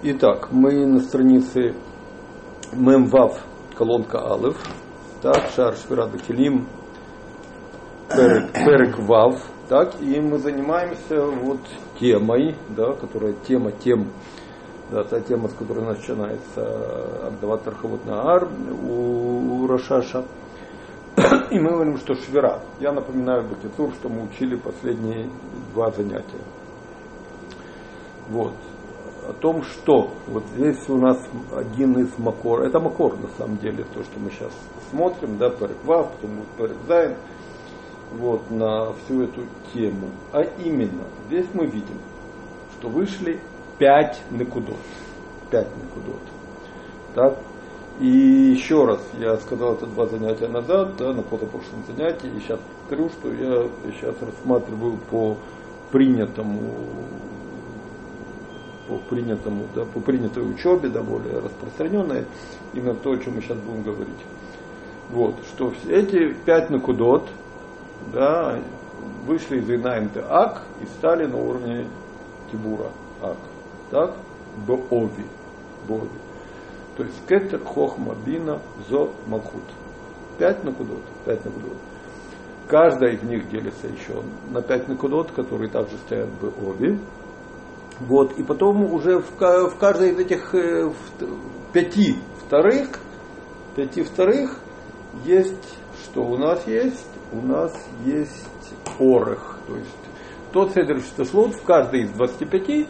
Итак, мы на странице Мемвав, колонка Алев, так, Шар Швират Келим, Перек Вав, так, и мы занимаемся вот темой, да, которая тема тем, да, та тема, с которой начинается Агдават Архавот Наар у, у Рашаша. И мы говорим, что Швира. Я напоминаю Бакитур, что мы учили последние два занятия. Вот. О том, что вот здесь у нас один из макор, это макор на самом деле, то, что мы сейчас смотрим, да, Переква, потом будет вот, на всю эту тему. А именно, здесь мы видим, что вышли пять накудот. Пять накудот. Так? И еще раз, я сказал это два занятия назад, да, на позапрошлом занятии, и сейчас повторю, что я сейчас рассматриваю по принятому по принятому, да, по принятой учебе, да, более распространенной, именно то, о чем мы сейчас будем говорить. Вот, что эти пять накудот, да, вышли из Инаим Ак и стали на уровне Тибура Ак. Так? Бови. Бови. То есть кетер, хохма, бина, зо, малхут. Пять накудот. Пять накудот. Каждая из них делится еще на пять накудот, которые также стоят в Ови. Вот. И потом уже в, в каждой из этих э, в, пяти вторых, пяти вторых есть, что у нас есть? У нас есть орых. То есть тот седр, что шлут в каждой из 25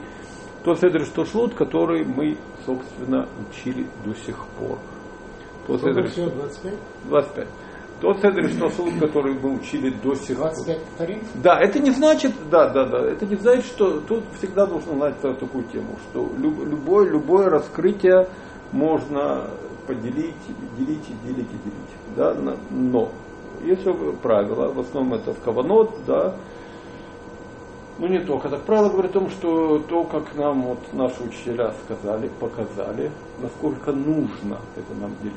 тот седр, что шлут, который мы, собственно, учили до сих пор. Тот седр, что... 25? 25. Тот седр, что шлут, который мы учили до сих пор. 25 повторим? Да, это не значит, да, да, да, это не значит, что тут всегда нужно знать такую тему, что любое, любое раскрытие можно поделить, делить, делить и делить. Да, но есть правило, в основном это в каванот, да, ну не только. Так правило говорит о том, что то, как нам вот наши учителя сказали, показали, насколько нужно это нам делить.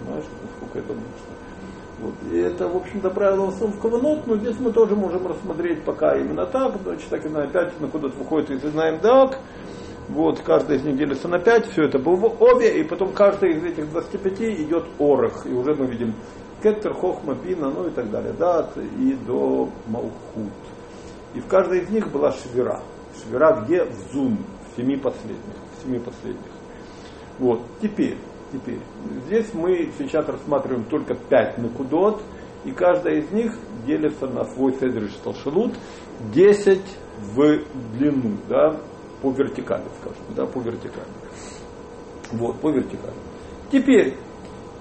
Понимаешь, насколько это нужно. Вот. И это, в общем-то, правило в в Каванот, но здесь мы тоже можем рассмотреть пока именно так. Значит, так и на опять на куда-то выходит из знаем Дак. Вот, каждая из них делится на 5, все это было обе, и потом каждая из этих 25 идет орах. И уже мы видим Кеттер, Хохма, Бина, ну и так далее, Дат и до Малхут. И в каждой из них была швера. Швера где? В зум, в семи последних. В семи последних. Вот, теперь, теперь. Здесь мы сейчас рассматриваем только пять накудот, и каждая из них делится на свой седриш толшелут, 10 в длину, да, по вертикали, скажем, да, по вертикали. Вот, по вертикали. Теперь,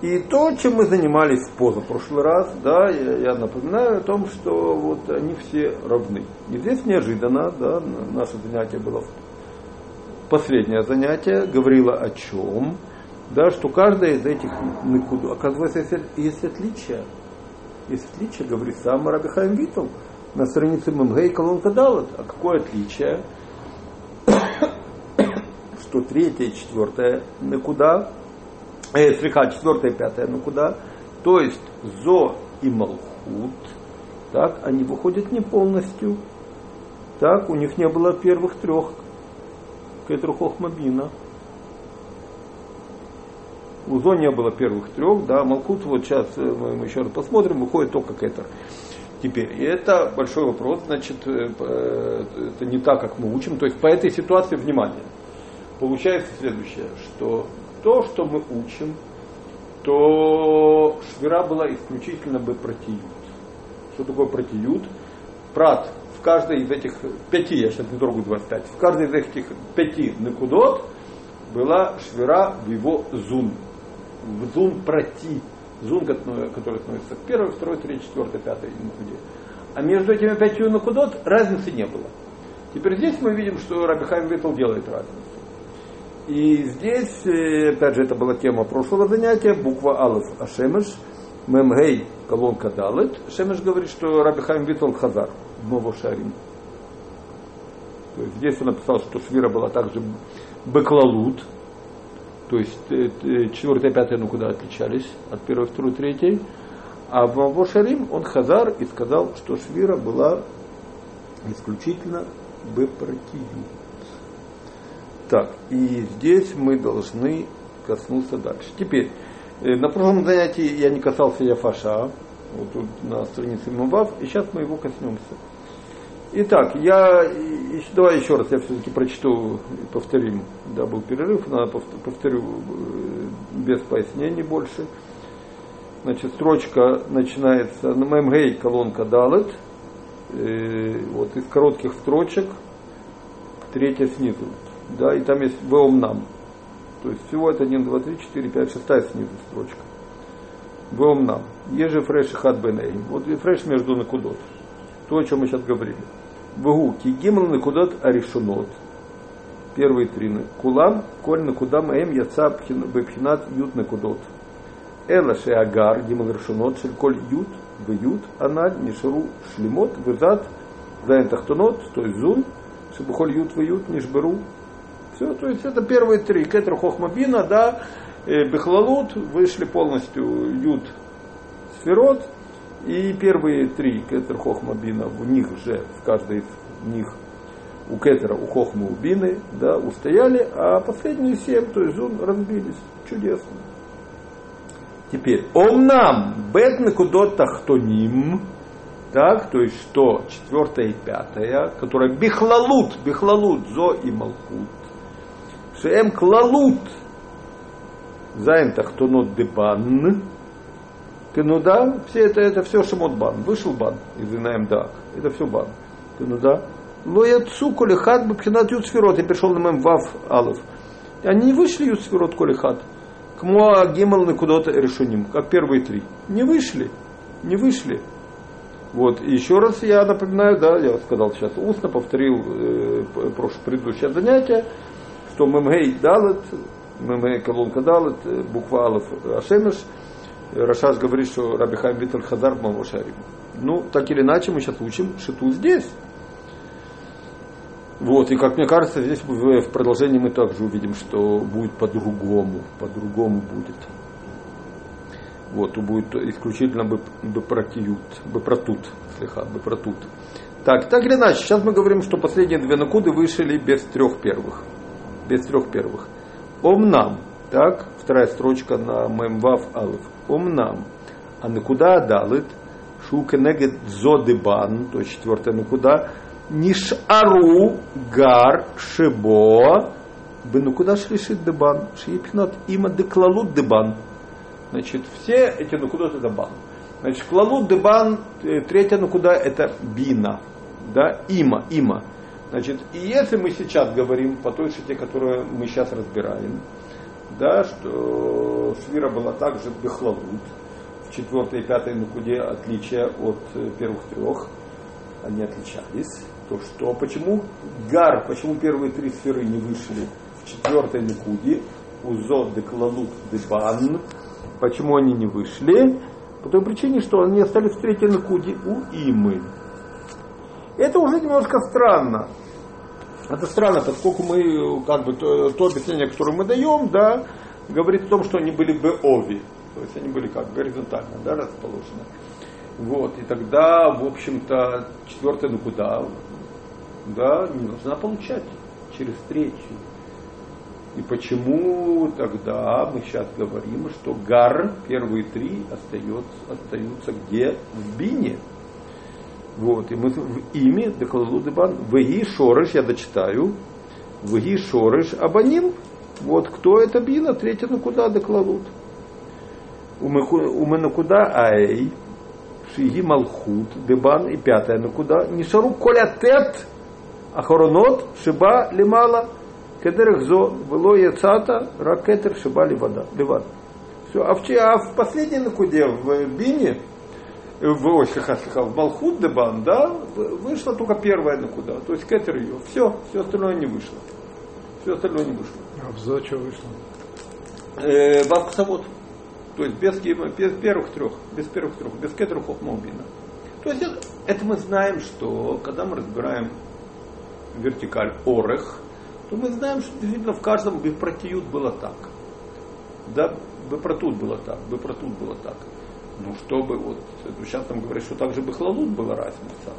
и то, чем мы занимались в позапрошлый раз, да, я, я напоминаю о том, что вот они все равны. И здесь неожиданно, да, наше занятие было последнее занятие, говорило о чем, да, что каждая из этих никуда, оказывается, есть, есть отличия. Есть отличие, говорит сам Рабихайм Витл на странице Мемгей колонка Далат. А какое отличие? что третье и четвертое никуда э, слегка четвертое, пятое, ну куда? То есть зо и малхут, так, они выходят не полностью. Так, у них не было первых трех. Кетру Хохмабина. У Зо не было первых трех, да, Малкут, вот сейчас э, мы еще раз посмотрим, выходит только Кетр. Теперь, и это большой вопрос, значит, э, э, это не так, как мы учим, то есть по этой ситуации внимание. Получается следующее, что то, что мы учим, то швера была исключительно бы протиют. Что такое протиют? Прат в каждой из этих пяти, я сейчас не трогаю 25, в каждой из этих пяти накудот была швера в его зун. В зун проти. Зун, который относится к первой, второй, третьей, четвертой, пятой накуде. А между этими пятью накудот разницы не было. Теперь здесь мы видим, что Рабихайм Витл делает разницу. И здесь, э, опять же, это была тема прошлого занятия, буква Алиф Ашемеш, Мемгей колонка Далет. Шемеш говорит, что Раби Хайм Витол Хазар, Новошарим. То есть здесь он написал, что Швира была также Беклалут, то есть э, э, четвертая, пятая, ну куда отличались от первой, второй, третьей. А в Мавошарим он Хазар и сказал, что Швира была исключительно Бепротию. Так, и здесь мы должны коснуться дальше. Теперь, э, на прошлом занятии я не касался Яфаша, вот тут на странице Мавав, и сейчас мы его коснемся. Итак, я, давай еще раз, я все-таки прочту повторим, да, был перерыв, надо повторю э, без пояснений больше. Значит, строчка начинается на ММГ колонка Далет, э, вот из коротких строчек, третья снизу, да, и там есть Веомнам. То есть всего это 1, 2, 3, 4, 5, 6 снизу строчка. Веомнам. Еже фреш и хат бенейм. Вот и фреш между накудот. То, о чем мы сейчас говорили. Вгу, кигимл накудот аришунот. Первые три. Кулам, коль накудам эм яца бепхинат ют накудот. Эла шеагар, гимл решунот, шель коль ют, бьют, аналь, нишару шлемот, вызад, зайн тахтонот, то есть зун, шебухоль ют, вают, нишберу. Все, то есть это первые три. Кетер хохмабина, да, Бехлалут вышли полностью Юд Сферот, и первые три Кетер Хохма Бина, в них же, в каждой из них у Кетера, у Хохма, у Бины, да, устояли, а последние семь, то есть Зун, разбились. Чудесно. Теперь, Омнам, Бет Накудот Тахтоним, так, то есть что, четвертая и пятая, которая Бихлалут, Бихлалут, Зо и Малхут, Шеем Клалут, Зайн Тахтонот Дебан. Да, все это, это все Шамот Бан. Вышел Бан из Дак. Это все Бан. да, Лояцу Колихат Бабхинат Юцферот. Я пришел на мем Вав Алов. Они не вышли Юцферот Колихат. Кмуа Гимал куда-то решуним. Как первые три. Не вышли. Не вышли. Вот, и еще раз я напоминаю, да, я сказал сейчас устно, повторил э, прошлое предыдущее занятие, что Мемгей Далет, мы колонка дал, буква Алиф Ашемеш. Рашаш говорит, что Раби Хайм Виталь Хазар Мамошарим. Ну, так или иначе, мы сейчас учим шиту здесь. Вот, и как мне кажется, здесь в продолжении мы также увидим, что будет по-другому, по-другому будет. Вот, будет исключительно бы, бы протиют, бы протут, слегка, бы протут. Так, так или иначе, сейчас мы говорим, что последние две накуды вышли без трех первых. Без трех первых. Омнам, так, вторая строчка на Мемвав Алиф. Омнам. А накуда далит, шукенегет зодебан, то есть четвертая накуда, нишару гар шибо, бы куда шлишит дебан, шиепхнот има деклалут дебан. Значит, все эти накудот это бан. Значит, клалут дебан, третья накуда это бина, да, има, има. Значит, и если мы сейчас говорим по той шите, которую мы сейчас разбираем, да, что Швира была также Бехлалут, в четвертой и пятой Нукуде отличия от э, первых трех, они отличались, то что, почему Гар, почему первые три сферы не вышли в четвертой Нукуде, Узод, Деклалут, Дебан, почему они не вышли? По той причине, что они остались в третьей Нукуде у Имы. Это уже немножко странно. Это странно, поскольку мы, как бы, то, то объяснение, которое мы даем, да, говорит о том, что они были бы ови. То есть они были как горизонтально, да, расположены. Вот, и тогда, в общем-то, четвертая ну куда, да, не нужна получать через третью. И почему тогда мы сейчас говорим, что гар, первые три, остается, остаются где? В бине. Вот, и мы в имя Дехалалу Дебан, Веги Шорыш, я дочитаю, Веги Шорыш Абаним, вот кто это бина, третья на куда Деклалут. У меня куда Ай, Шиги Малхут, Дебан и пятая на куда, Нишару Колятет, Ахоронот, Шиба Лимала, Кедерах Зо, Вело Яцата, Ракетер, Шиба Ливада. Все, а в, а в последней накуде, в Бине, в, ой, в Малхут Дебан, да, вышла только первая на куда, то есть Кетер ее. Все, все остальное не вышло. Все остальное не вышло. А в Зо что вышло? Э, Бабксавод. То есть без, без первых трех, без первых трех, без Кетера Хохмаубина. То есть это, это мы знаем, что когда мы разбираем вертикаль Орех, то мы знаем, что действительно в каждом Бепротиют было так. Да, Бепротут было так, Бепротут было так. Ну, чтобы вот, сейчас нам говорят, что также бы была разница.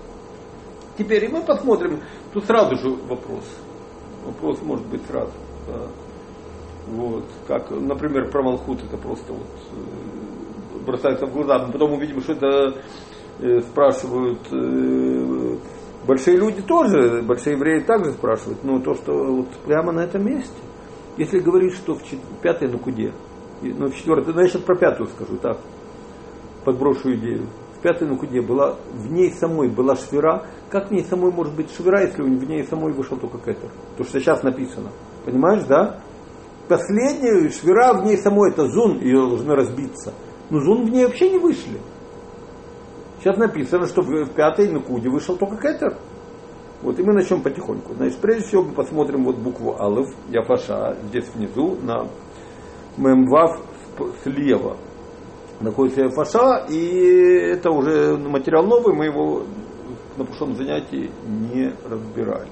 Теперь и мы посмотрим, тут сразу же вопрос. Вопрос может быть сразу. Да. Вот. Как, например, про Малхут это просто вот э, бросается в глаза. Но потом увидим, что это э, спрашивают э, большие люди тоже, большие евреи также спрашивают. Но то, что вот прямо на этом месте. Если говорить, что в пятой на куде, ну в четвертой, ну я сейчас про пятую скажу, так, подброшу идею. В пятой на куде была, в ней самой была швера. Как в ней самой может быть швера, если в ней самой вышел только кетер? То, что сейчас написано. Понимаешь, да? последняя швера в ней самой, это зун, ее должны разбиться. Но зун в ней вообще не вышли. Сейчас написано, что в пятой накуде вышел только кетер. Вот, и мы начнем потихоньку. Значит, прежде всего мы посмотрим вот букву Алыв, Яфаша, здесь внизу, на Мемвав слева. Находится Яфаша, и это уже материал новый, мы его на прошлом занятии не разбирали.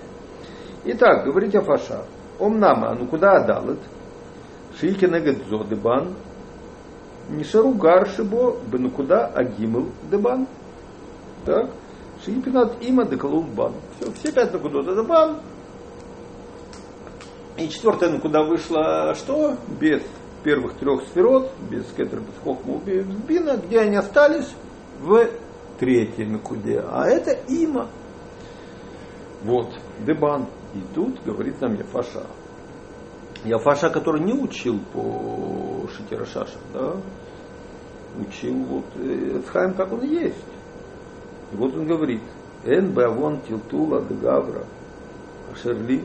Итак, говорить Яфаша. Омнама, ну куда адалит? Шильки негет зо дебан, Нишару гаршибо бенукуда агимл дебан. Так? Шильпинат има декалул бан. Все, все пять накудот дебан. И четвертая накуда вышла что? Без первых трех сферот, без кетер, без хохму, без бина, где они остались? В третьей накуде. А это има. Вот, дебан. И тут говорит нам Яфаша. Яфаша, который не учил по Шитирашаша, да, учил вот Эцхайм, как он есть. И вот он говорит, Эн бавон тилтула дегавра шерли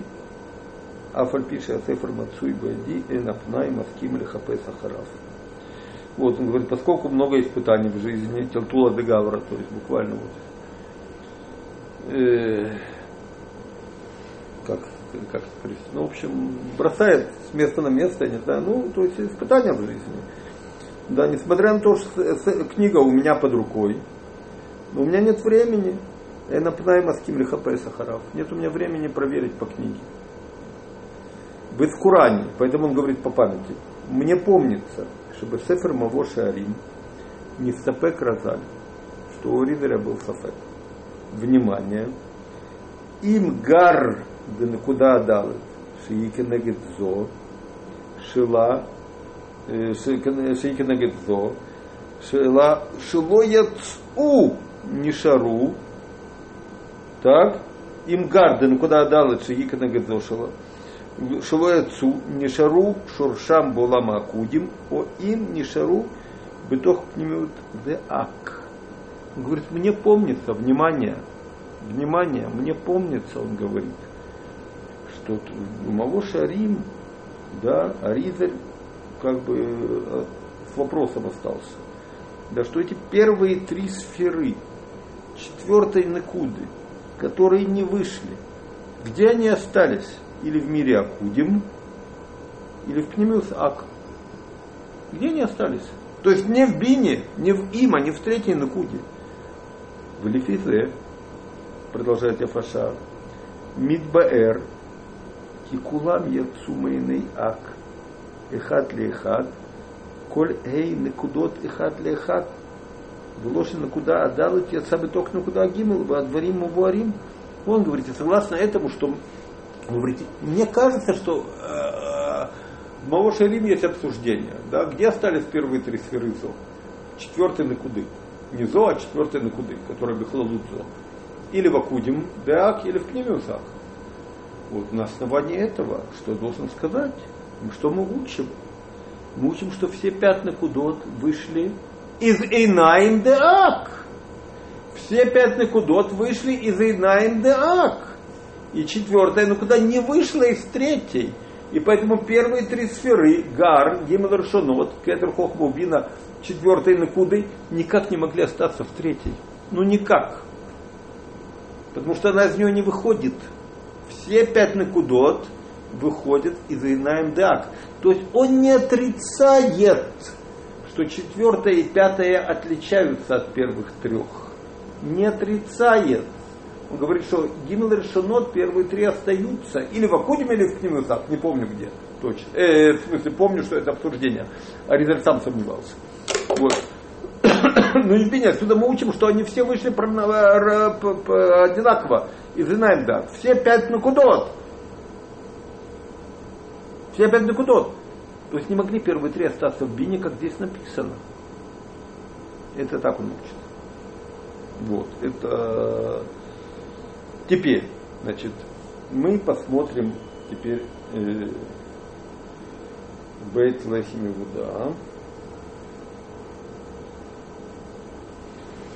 афальпиша асефр мацуй бади эн апнай маским лихапе сахарав. Вот он говорит, поскольку много испытаний в жизни, тилтула дегавра, то есть буквально вот, э, как как сказать, ну, в общем, бросает с места на место, я не знаю, ну, то есть испытания в жизни. Да, несмотря на то, что книга у меня под рукой, но у меня нет времени. Я напоминаю Маским Лихапай Сахарав. Нет у меня времени проверить по книге. Говорит, в Коране. Поэтому он говорит по памяти. Мне помнится, чтобы Сефер Маво Шарим не стопек Розаль, что у Ридера был Сафек. Внимание. Им гар куда далы Шиикинагидзо, Шила, э, Шиикинагидзо, Шила, Шило Яцу, Нишару, так, им гар да никуда гарден, куда далы Шиикинагидзо, Шила, Швецу Нишару Шуршам Булама Акудим, О им Нишару Бетох Пнемиут Деак. Он говорит, мне помнится, внимание, внимание, мне помнится, он говорит, что Маво Шарим, да, Аризаль как бы э, с вопросом остался. Да что эти первые три сферы, четвертой накуды, которые не вышли, где они остались? или в мире Акудим, или в Пнемиус Ак. Где они остались? То есть не в Бине, не в Има, не в Третьей Накуде. В Лефизе, продолжает Яфаша, Мидбаэр, Кикулам Яцумейный Ак, Эхат Лехат, Коль Эй Накудот Эхат Лехат, Глошина куда отдал, я сам итог на куда гимел, адварим уварим. Он говорит, согласно этому, что он говорит, мне кажется, что э, в Мавошарим есть обсуждение, да, где остались первые три сферы Зо? Четвертый Накуды. Не Зо, а четвертый Накуды, который Бехлалут Зо. Или в Акудим Деак, или в Пнемиусах. Вот на основании этого, что должен сказать, что мы учим? Мы учим, что все пятна кудот вышли из Эйнаим Деак. Все пятна кудот вышли из Эйнаим Деак. И четвертая, ну куда не вышла из третьей. И поэтому первые три сферы, Гар, Гимел Рашонот, Кетер Хохмубина, четвертой Накуды, никак не могли остаться в третьей. Ну никак. Потому что она из нее не выходит все пять накудот выходят из Инаем Дак. То есть он не отрицает, что четвертое и пятое отличаются от первых трех. Не отрицает. Он говорит, что Гимел Решонот первые три остаются. Или в Акудиме, или в Книмусах, не помню где точно. Э, в смысле, помню, что это обсуждение. А Ризаль сам сомневался. Вот. Ну, извини, отсюда мы учим, что они все вышли одинаково из Инайм Все пять накудот. Все пять накудот. То есть не могли первые три остаться в бине, как здесь написано. Это так он учит. Вот, это теперь, значит, мы посмотрим теперь э, Бейт Лахимивуда.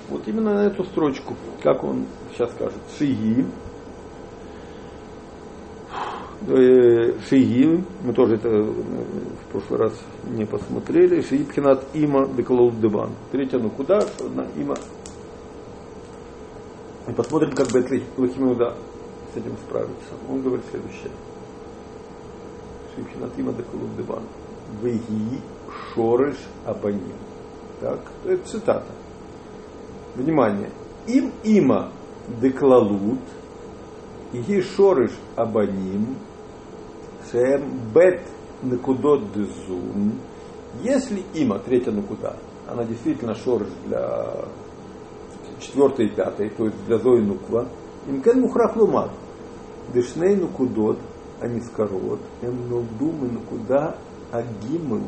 Вот именно на эту строчку, как он сейчас скажет, Шиги, э, Шиги, мы тоже это э, в прошлый раз не посмотрели, Шиги Пхинат Има Декалол Дебан. Третья, ну куда? На Има. И посмотрим, как Бет Лахимиуда с этим справится. Он говорит следующее. Шиги Пхинат Има Декалол Дебан. Веги Шореш Абаним. Так, это цитата. Внимание. Им има деклалут, и шориш абаним, шем бет накудот дезун, если има, третья накуда, она действительно шориш для четвертой и пятой, то есть для зои нуква, им кен мухрах лумат, дешней нукудот, а не скорот, эм нолдумы накуда агимыл,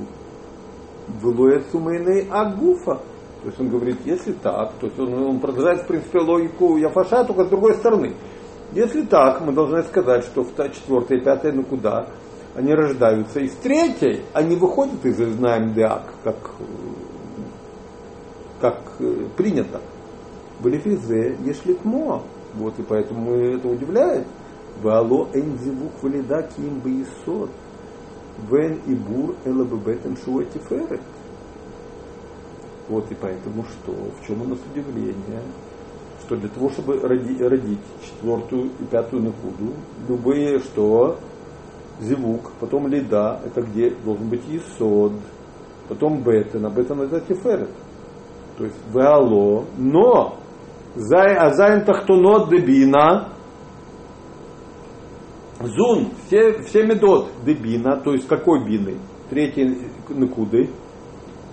влоет сумейней агуфа, то есть он говорит, если так, то есть он, он продолжает, в принципе, логику Яфаша, только с другой стороны. Если так, мы должны сказать, что в четвертой и пятой, ну куда, они рождаются из третьей, они выходят из знаем Деак, как, как э, принято. Балифизе ешлитмо. Вот и поэтому это удивляет. Вало энзивук валида ким бейсот. Вен и бур элабебетен шуатиферет. Вот и поэтому что? В чем у нас удивление? Что для того, чтобы роди, родить четвертую и пятую накуду, любые что? Зевук, потом лида, это где должен быть исод, потом бетен, а бетен это тиферет. То есть веало, но зай, азайн тахтунот дебина, зун, все, все медот дебина, то есть какой бины? Третьей накуды,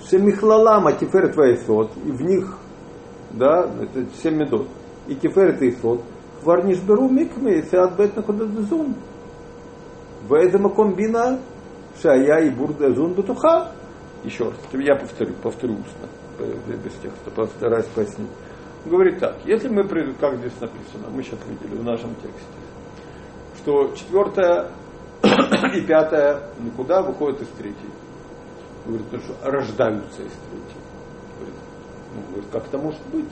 Шемихлалама тиферет вайсот, и в них, да, это семь медот, и тиферет и сот, хварниш беру микме, и сеат бет находадзун. Вэйда макомбина, шая и бурдазун бетуха. Еще раз, я повторю, повторю устно, без текста, постараюсь пояснить. Говорит так, если мы, как здесь написано, мы сейчас видели в нашем тексте, что четвертая и пятая никуда выходят из третьей. Говорит, ну что, рождаются из третьей. Говорит, ну, говорит, как это может быть?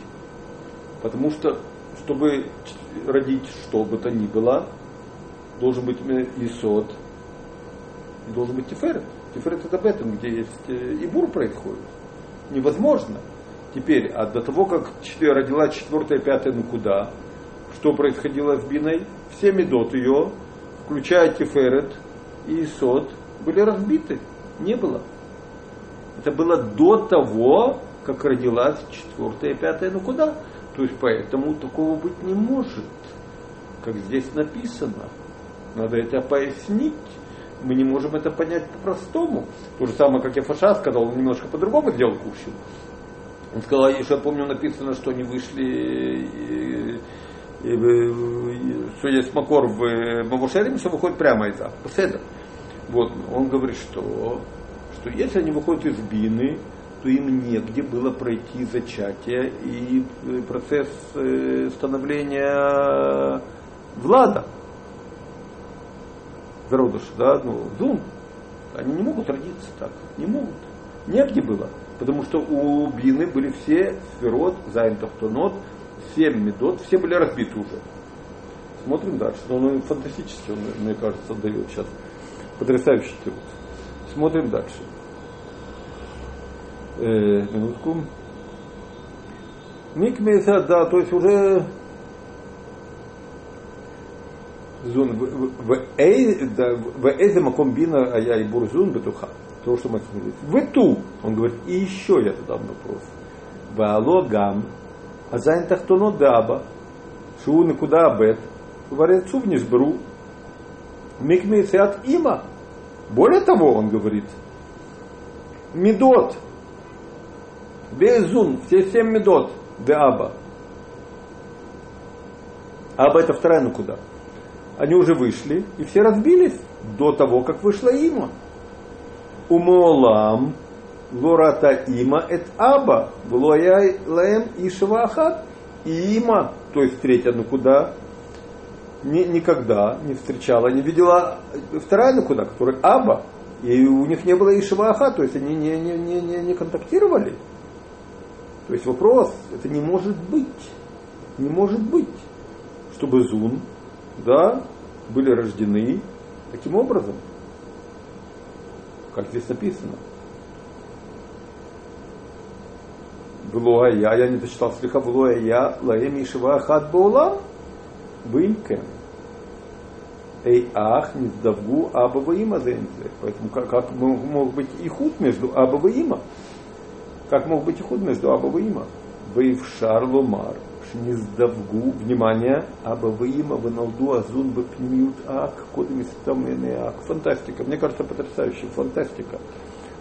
Потому что, чтобы родить что бы то ни было, должен быть Исод, и должен быть Тиферет. Тиферет это об этом, где есть э, Ибур происходит. Невозможно. Теперь, а до того, как родила четвертая, пятая, ну куда? Что происходило с Биной? Все медот ее, включая Тиферет и Исод, были разбиты. Не было. Это было до того, как родилась четвертая, пятая, ну куда? То есть поэтому такого быть не может, как здесь написано. Надо это пояснить. Мы не можем это понять по-простому. То же самое, как я Фаша сказал, он немножко по-другому сделал кушин. Он сказал, я помню, написано, что они вышли, что есть макор в Мавушерим, что выходит прямо из Поседа. Вот, он говорит, что что если они выходят из бины, то им негде было пройти зачатие и э, процесс э, становления влада. Зародыш, да, ну, зун. Они не могут родиться так, не могут. Негде было, потому что у бины были все сферот, ז' תחתונות, מידות, все были разбиты уже. Смотрим дальше. Но он фантастически, он, мне кажется, дает сейчас. Потрясающий труд. Смотрим дальше. Э, минутку. Микмеса, да, то есть уже зун в эзе комбина а я и бурзун бетуха. То, что мы смотрели. В эту, он говорит, и еще я задам вопрос. Ваало гам, азайн тахтоно даба, шу никуда абет, варецу в нишбру, микмеса от има. Более того, он говорит, медот, Безун, все семь медот, де Аба. Аба это вторая ну куда? Они уже вышли, и все разбились. до того, как вышла има. Умолам лората има эт аба, влояй лаем и швахат. И има, то есть третья, ну куда? Ни, никогда не встречала, не видела вторая ну куда, которая аба. И у них не было ишваха, то есть они не, не, не, не, не контактировали. То есть вопрос, это не может быть. Не может быть, чтобы Зун, да, были рождены таким образом, как здесь написано. Было я, я не дочитал слегка, было я, лаем и шива хат бола, вынкем. Эй ах, не сдавгу аба има Поэтому как, как мог быть и худ между аба и има? Как мог быть и худ между аба и има? Ломар, шниздавгу, внимание, аба има ваналду азун бапнимют ак, кодами сатамены ак. Фантастика. Мне кажется, потрясающая фантастика.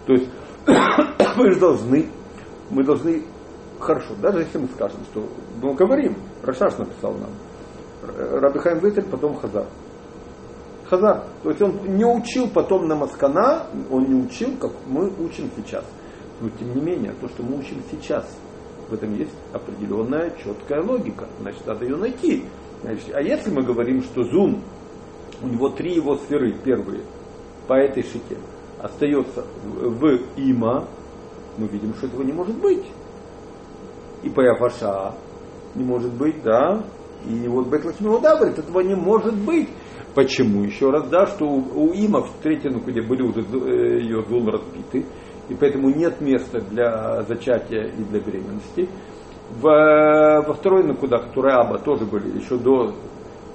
То есть мы же должны, мы должны, хорошо, даже если мы скажем, что, мы говорим, Рашаш написал нам, Рабихайм Витель, потом Хазар. Хазар. То есть он не учил потом на Маскана, он не учил, как мы учим сейчас. Но тем не менее, то, что мы учим сейчас, в этом есть определенная четкая логика. Значит, надо ее найти. Значит, а если мы говорим, что Зум, у него три его сферы, первые, по этой шите, остается в има, мы видим, что этого не может быть. И по Яфаша не может быть, да, и вот Бетлахимиуда говорит, этого не может быть. Почему? Еще раз, да, что у, у има в третьей нукуде были уже э, ее зун разбиты, и поэтому нет места для зачатия и для беременности. В, во второй нукуда, которая аба, тоже были, еще до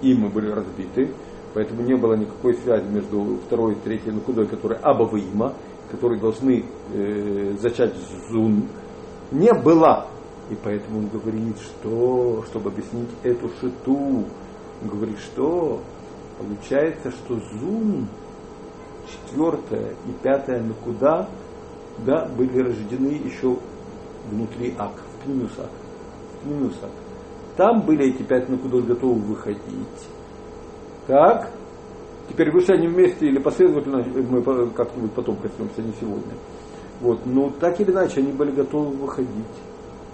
има были разбиты, поэтому не было никакой связи между второй и третьей нукудой, которые аба в има, которые должны э, зачать зун, не было. И поэтому он говорит, что, чтобы объяснить эту шиту, он говорит, что Получается, что зум, четвертая и пятая накуда, да, были рождены еще внутри ак, в. В пнюсах. Там были эти пять накудот готовы выходить. Так, теперь вышли они вместе или последовательно, мы как-нибудь потом коснемся, не сегодня. Вот, но так или иначе они были готовы выходить.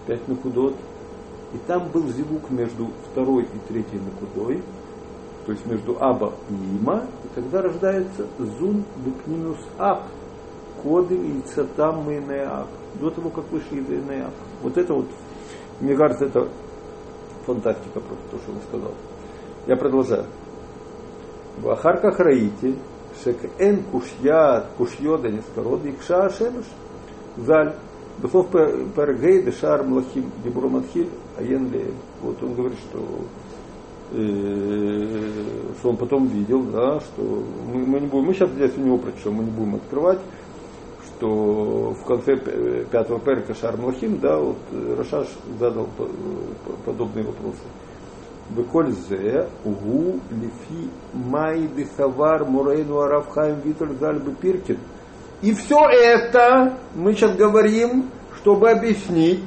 Пять накудот. И там был зивук между второй и третьей накудой то есть между Аба и Има, и тогда рождается Зун Бекнимус Аб, коды и Цатам Мейнеак, до того, как вышли из Мейнеак. Вот это вот, мне кажется, это фантастика просто, то, что он сказал. Я продолжаю. В Ахарках Раити, Шекэн Кушья, Кушьода Нескороды, Икша Ашемеш, Заль, Бесов Пергей, Дешар Млахим, Дебуроматхиль, Аен Вот он говорит, что Э, что он потом видел, да, что мы, мы не будем, мы сейчас здесь у него прочтем, мы не будем открывать, что в конце пятого перка Шармлахим, да, вот э, Рашаш задал подобные вопросы. Бекользе, угу, лифи, май, десавар, мурейну, аравхайм, виталь, зальбы, пиркин. И все это мы сейчас говорим, чтобы объяснить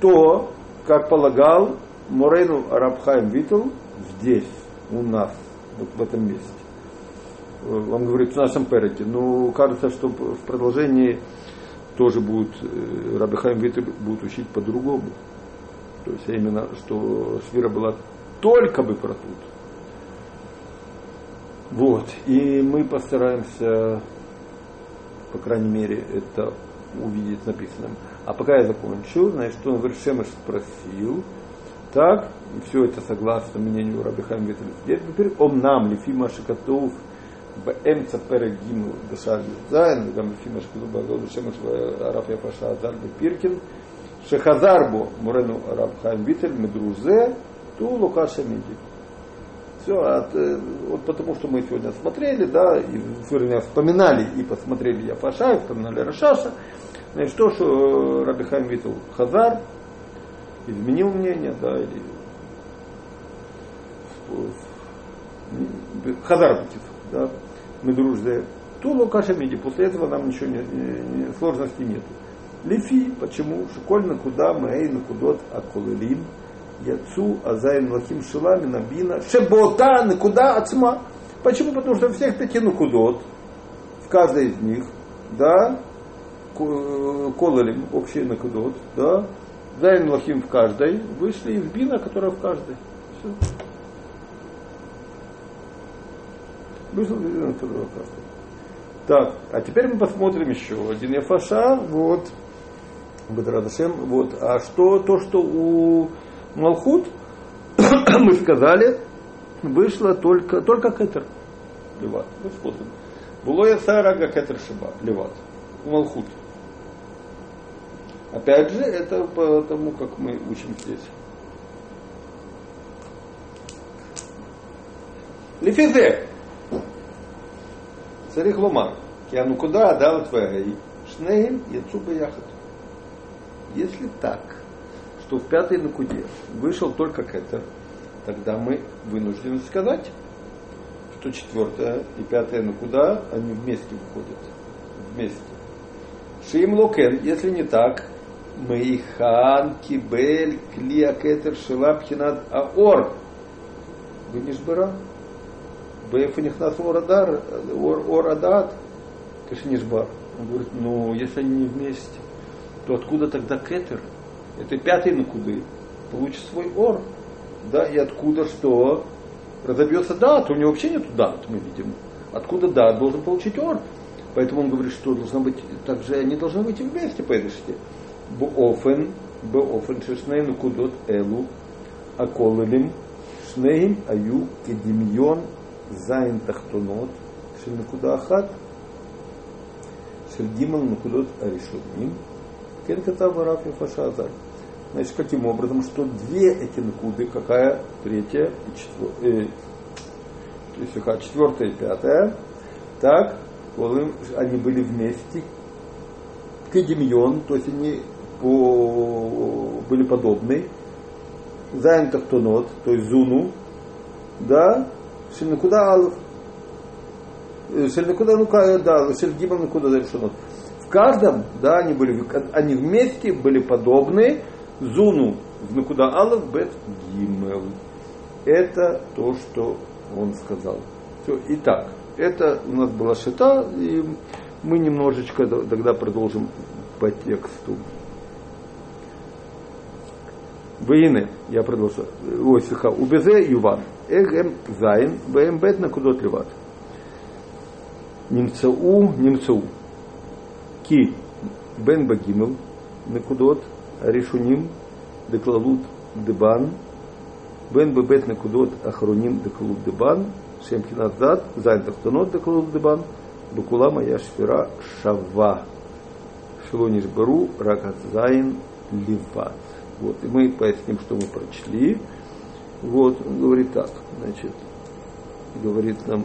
то, как полагал Морейну Рабхайм Витл здесь, у нас, вот в этом месте. Он говорит в нашем перете. Ну, кажется, что в продолжении тоже будет, э, Рабихайм Витл будет учить по-другому. То есть именно, что Швира была только бы про тут. Вот. И мы постараемся, по крайней мере, это увидеть написанным. А пока я закончу, значит, он говорит, Шемеш спросил, так, и все это согласно мнению Раби Хайм Ветель. Теперь омнам лифима шикатув באמצע פרק ג' בשער י"ז, וגם לפי מה שכתוב בעזור בשמש הרב יפה שעזר בפירקין, שחזר בו מורנו הרב חיים ויטל, מדרוש זה, ту лука шамиди. Все, от, вот потому что мы сегодня смотрели, да, и, вернее, вспоминали и посмотрели Яфаша, и вспоминали Рашаша, значит, то, что Раби Хайм Витл Хазар, изменил мнение, да, или Хазар Бутив, да, мы дружны. Тулу Кашамиди, после этого нам ничего не, не, не сложностей нет. Лифи, почему? Шуколь на куда, маэй на кудот, акулелим, яцу, азайн лахим шилами, набина, шебота, куда, ацма. Почему? Потому что всех пяти нукудот, в каждой из них, да, кололим, общий накудот, да, Зайн Лахим в каждой, вышли из бина, которая в каждой. Все. Вышел из бина, которая в каждой. Так, а теперь мы посмотрим еще один Яфаша, вот, Бадрадашем, вот, а что, то, что у Малхут, мы сказали, вышло только, только Кетер, Леват. Мы смотрим. Было Ясарага Кетер Шиба, Леват, у Малхут. Опять же, это по тому, как мы учим здесь. Лифизе. Царих ломар. Киану куда дал твоей. Шнеем яцуба яхат. Если так, что в пятой накуде вышел только Кетер, тогда мы вынуждены сказать, что четвертая и пятая накуда, они вместе выходят. Вместе. Шиим локен, если не так, Мейхан кибель клия кетер шела пхинат аор. Не Бефанихнас Орадар, Орадат, Кашинишбар. Он говорит, ну, если они не вместе, то откуда тогда кетер? Это пятый на ну, куды. Получит свой ор. Да, и откуда что? Разобьется дат, у него вообще нету дат, мы видим. Откуда дат должен получить ор? Поэтому он говорит, что должно быть, также они должны быть вместе по этой шите. Бофен, бофен шишнейн ну, кудот элу, аколелим, шнейм аю кедимьон זין תחתונות של נקודה אחת, של ג' נקודות הראשונים, כן כתב הרב יפה שעזר. Значит, каким образом, что две эти накуды, какая третья и четвертая, э, четвертая и пятая, так, они были вместе, кедемьон, то есть они по, были подобны. Зайн Тахтонот, то есть Зуну, да, Шельнакуда Алов, э, Шельнакуда Нука, да, Шельгиба Накуда Решонот. В каждом, да, они были, они вместе были подобны Зуну в Накуда Алов Бет Гимел. Это то, что он сказал. Все, итак, это у нас была шита, и мы немножечко тогда продолжим по тексту. Вейны, я продолжу. Ой, слыха. Убезе юван. Эгем зайн. Вэм бет на кудот леват. Немцау, немцау. Ки бен багимел. Накудот. Решуним. Деклалут дебан. Бен бебет накудот ахроним деклалут дебан. Шем киназад. Зайн тахтонот деклалут дебан. Бакула моя шфера шава. Шелониш бару ракат зайн ливат. Вот, и мы поясним, что мы прочли. Вот, он говорит так, значит, говорит нам,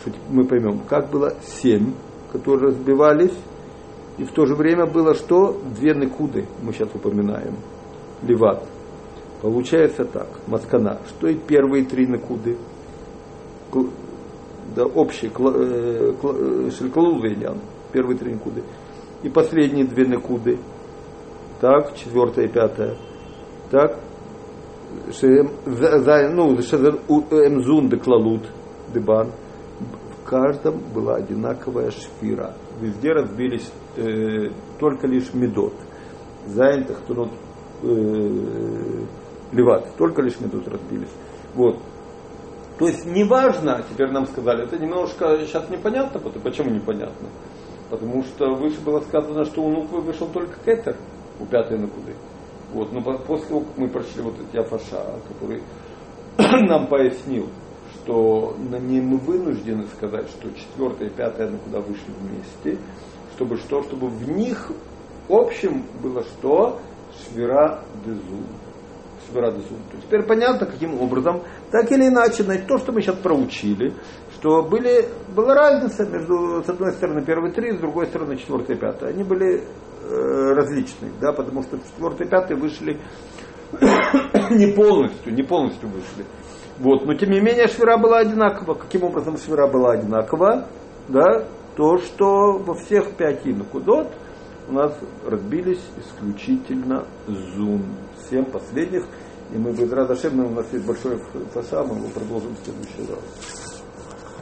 что мы поймем, как было семь, которые разбивались, и в то же время было что? Две накуды, мы сейчас упоминаем, леват. Получается так, маскана, что и первые три накуды, да, общие, шелькалул э, первые три накуды, и последние две накуды, так, четвертое и пятое, так, эмзун деклалут дебан, в каждом была одинаковая шфира. Везде разбились э, только лишь медот. Зайн, тахтунот, э, леват, только лишь медот разбились. Вот. То есть неважно, теперь нам сказали, это немножко сейчас непонятно, почему непонятно? Потому что выше было сказано, что у Нуквы вышел только Кетер у пятой накуды. Вот, но после того, как мы прочли вот эти Афаша, который нам пояснил, что на не мы вынуждены сказать, что четвертая и пятая накуда вышли вместе, чтобы что, чтобы в них общем было что? Швера дезу. Швера дезу. То теперь понятно, каким образом, так или иначе, значит, то, что мы сейчас проучили, что были, была разница между, с одной стороны, первые три, с другой стороны, четвертая и пятая. Они были Э, различных, да, потому что четвертый и пятый вышли не полностью, не полностью вышли. Вот, но тем не менее швера была одинакова. Каким образом швера была одинакова? Да, то, что во всех пяти накудот у нас разбились исключительно зун. Семь последних. И мы, без Радашем, у нас есть большой фасам, мы его продолжим в следующий раз.